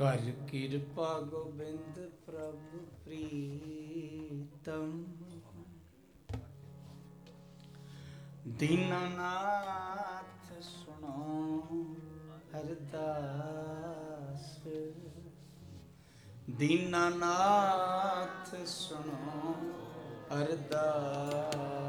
ਕਰ ਕਿਰਪਾ ਗੋਬਿੰਦ ਪ੍ਰਭ ਪ੍ਰੀਤਮ। ਦੀਨਨਾਥ ਸੁਣੋ ਅਰਦਾਸ ਦੀਨਨਾਥ ਸੁਣੋ ਅਰਦਾਸ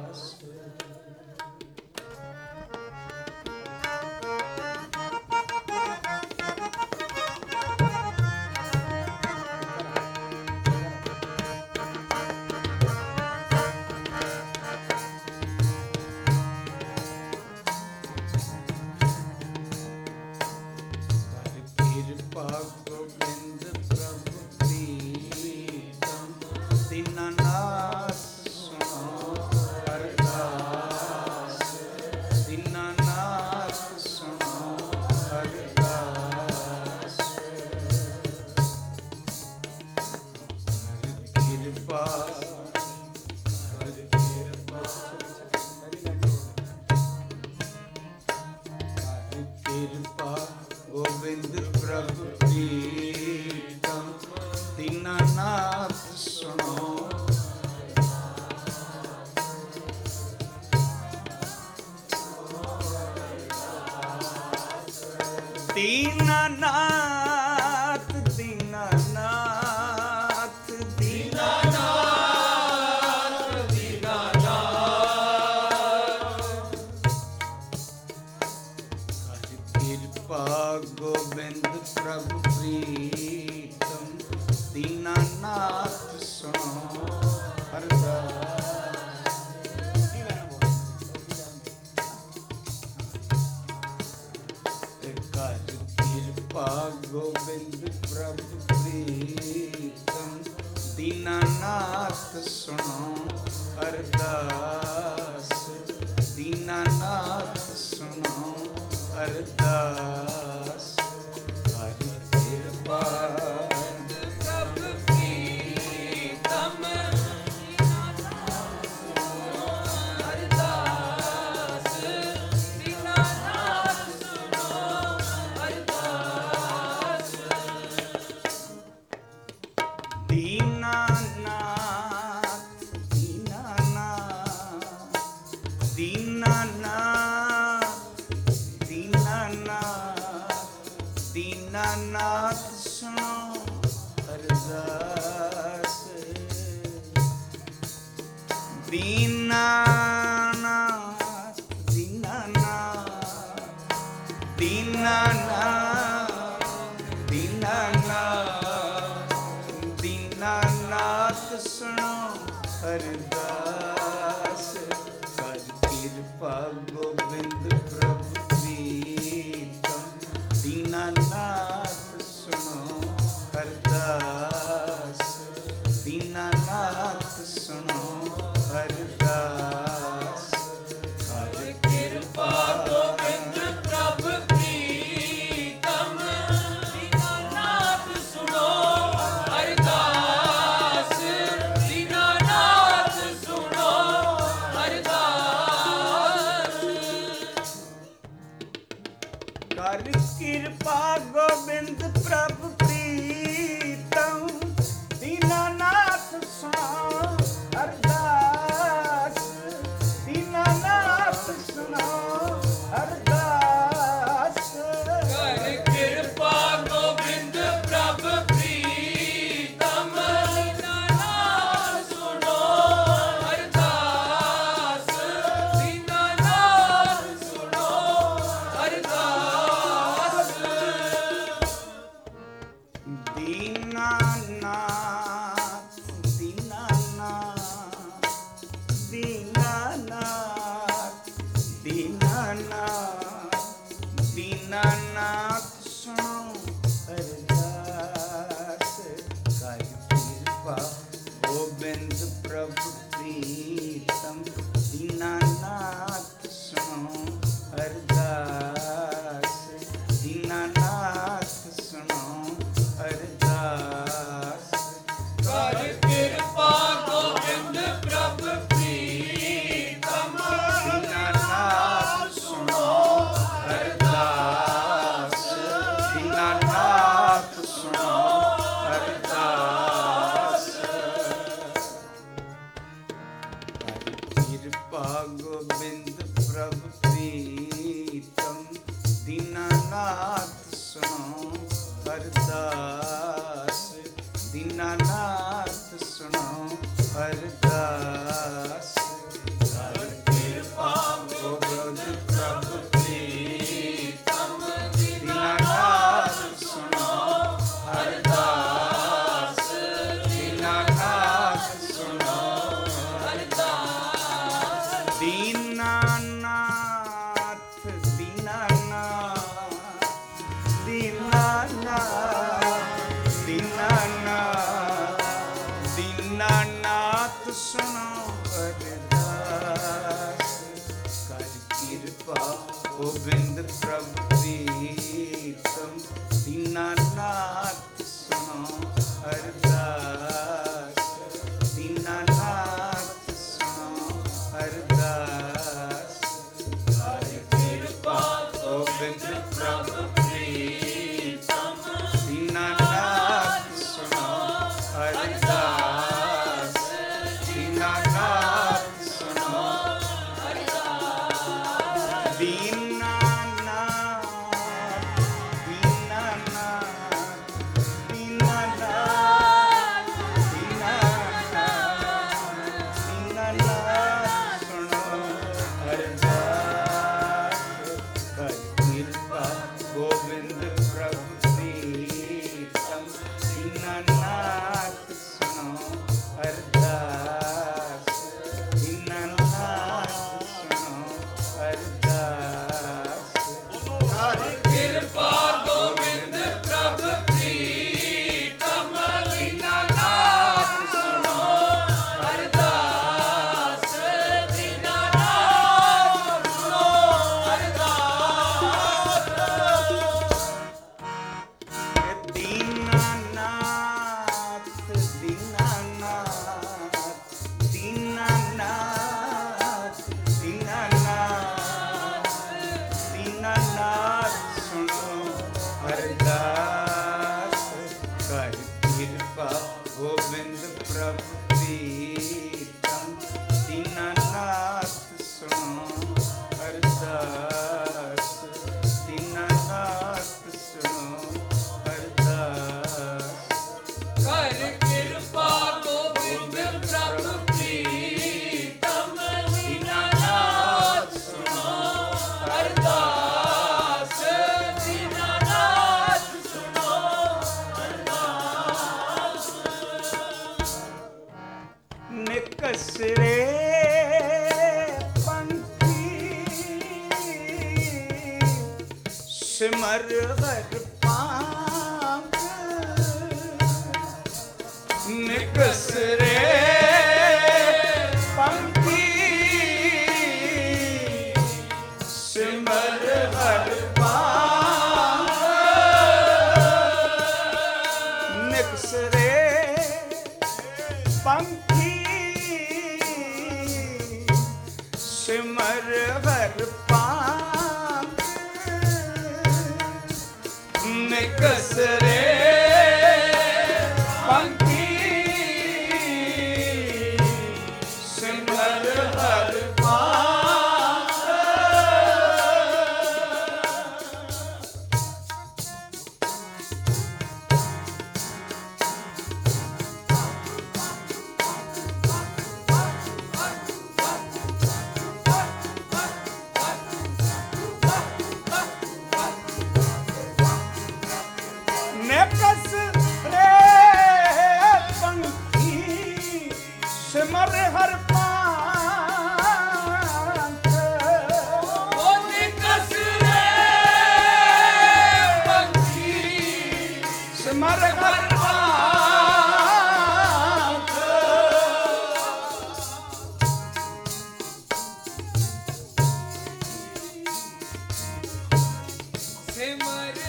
paradise. हर ਗੋਬਿੰਦ ਪ੍ਰਭ ਪ੍ਰੀਤਮ ਦੀਨਾਨਾਥ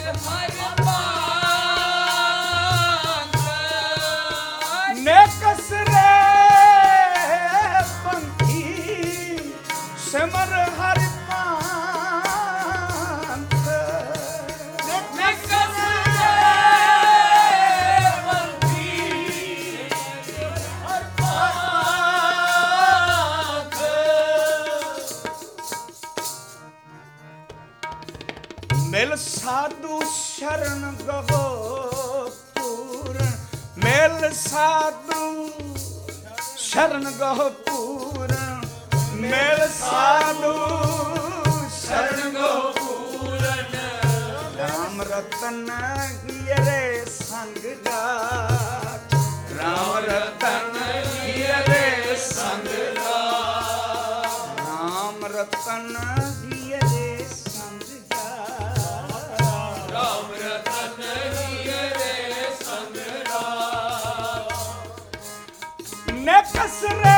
ভাই ਸਾਧੂ, ਸ਼ਰਨ ਗੋ ਪੂਰਨ ਮਿਲ ਸਾਧੂ, ਸ਼ਰਨ ਗੋ ਪੂਰਨ ਰਾਮ ਰਤਨ ਗਿਰੇ ਸੰਗ ਗਾਟ ਰਾਮ ਰਤਨ ਗਿਰੇ ਸੰਗ ਗਾਟ ਰਾਮ ਰਤਨ Cacerra.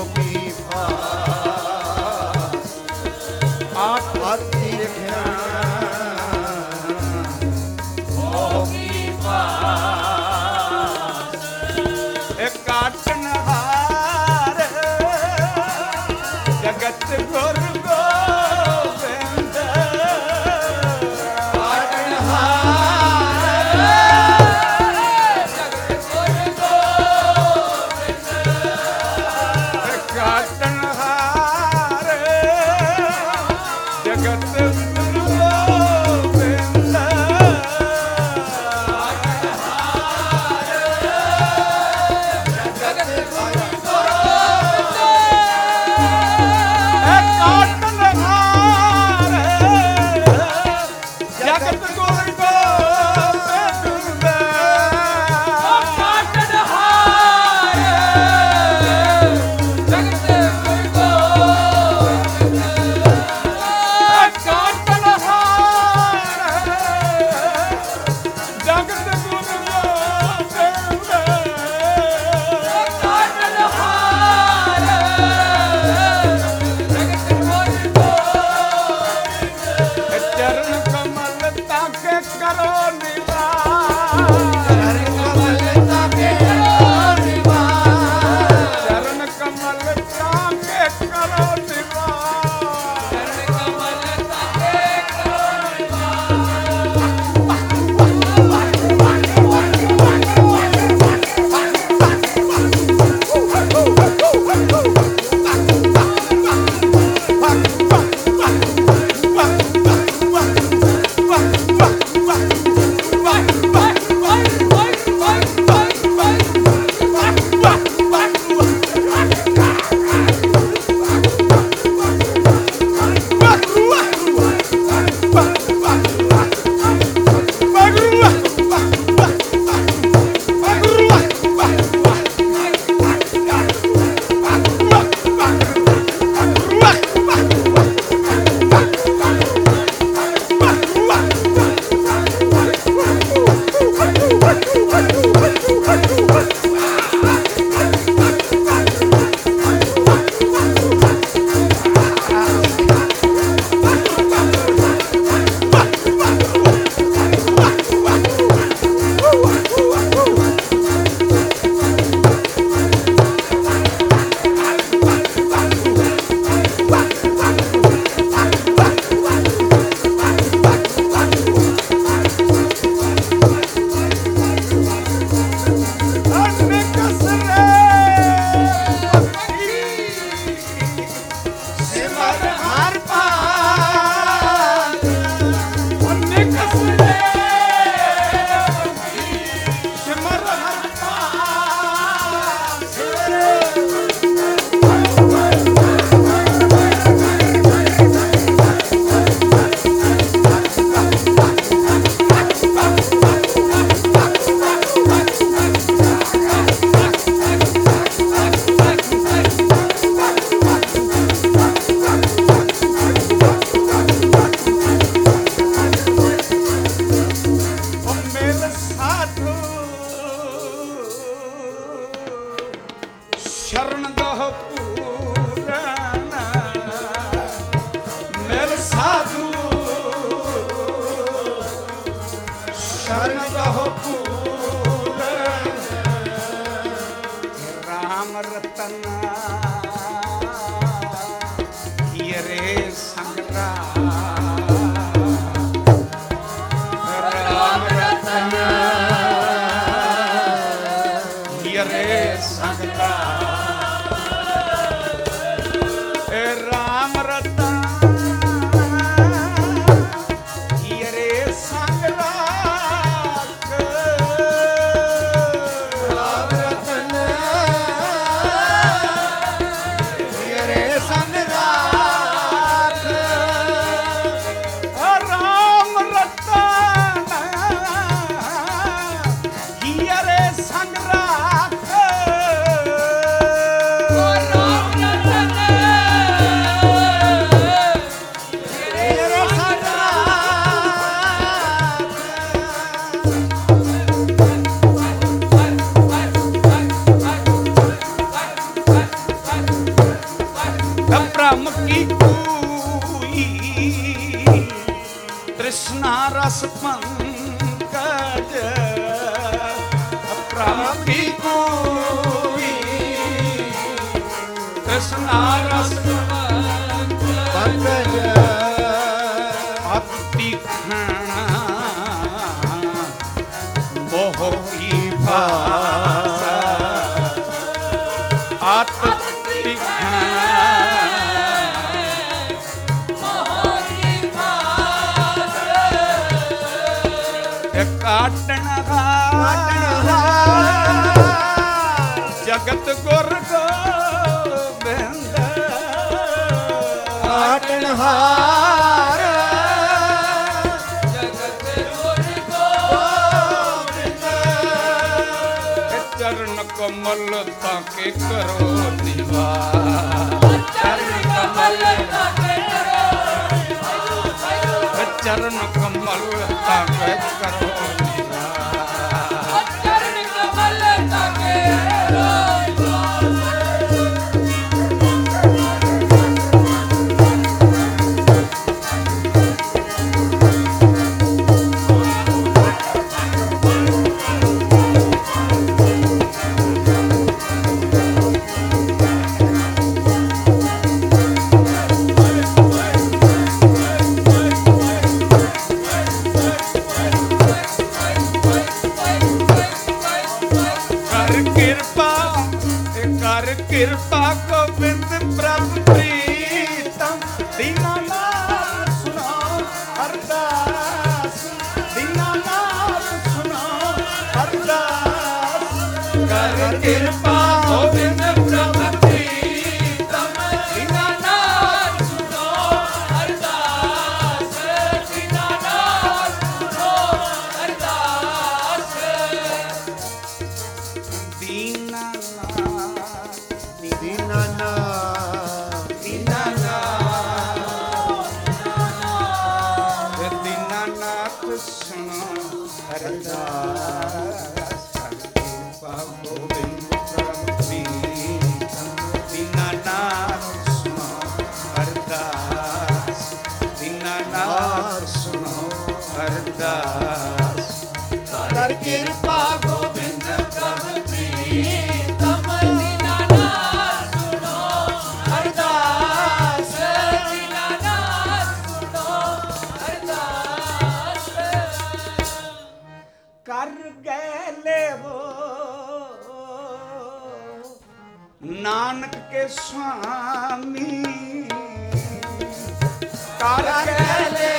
oh ਬ੍ਰਹਮ ਕੀ ਕੂਈ? ਤ੍ਰਿਸ਼ਨਾ ਰਸ ਪੰਕਜ ਬ੍ਰਹਮ ਕੀ ਕੂਈ? ਤ੍ਰਿਸ਼ਨਾ ਰਸ ਕਮਲ ਤਾਂ ਕੇ ਕਰੋ ਨਿਵਾਰ ਚਰਨ ਕਮਲ ਤਾਂ ਕੇ ਕਰੋ ਨਿਵਾਰ। ਚਰਨ ਕਮਲ ਤਾਂ ਕੇ ਕਰੋ ਅਰਦਾਸ ਬਿਨਾ ਨਾਮ ਸੁਣੋ ਅਰਦਾਸ। ਕਰ ਕਿਰਪਾ ਗੋਬਿੰਦ ਕਬ ਪ੍ਰੀਤ ਨਾਨਕ ਕੇ ਸੁਆਮੀ காலத்திலே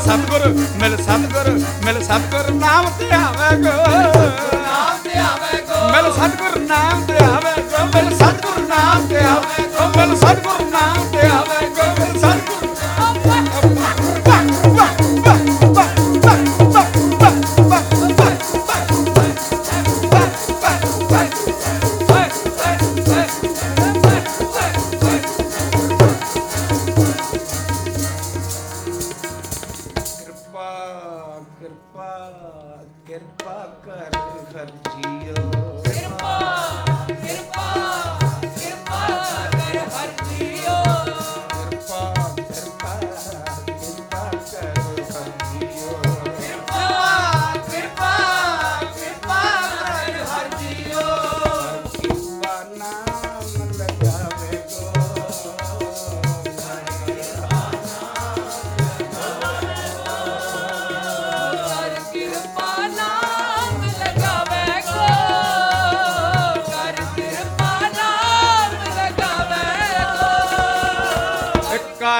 ਮਿਲ ਸਤਗੁਰ ਮਿਲ ਸਤਗੁਰ ਮਿਲ ਸਤਗੁਰ ਨਾਮ ਤੇ ਆਵੇ ਗੋ ਨਾਮ ਤੇ ਆਵੇ ਗੋ ਮਿਲ ਸਤਗੁਰ ਨਾਮ ਤੇ ਆਵੇ ਗੋ ਮਿਲ ਸਤਗੁਰ ਨਾਮ ਤੇ ਆਵੇ ਗੋ ਮਿਲ ਸਤਗੁਰ ਨਾਮ ਤੇ ਆਵੇ ਗੋ ਮਿਲ ਸਤਗੁਰ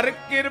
মার্কের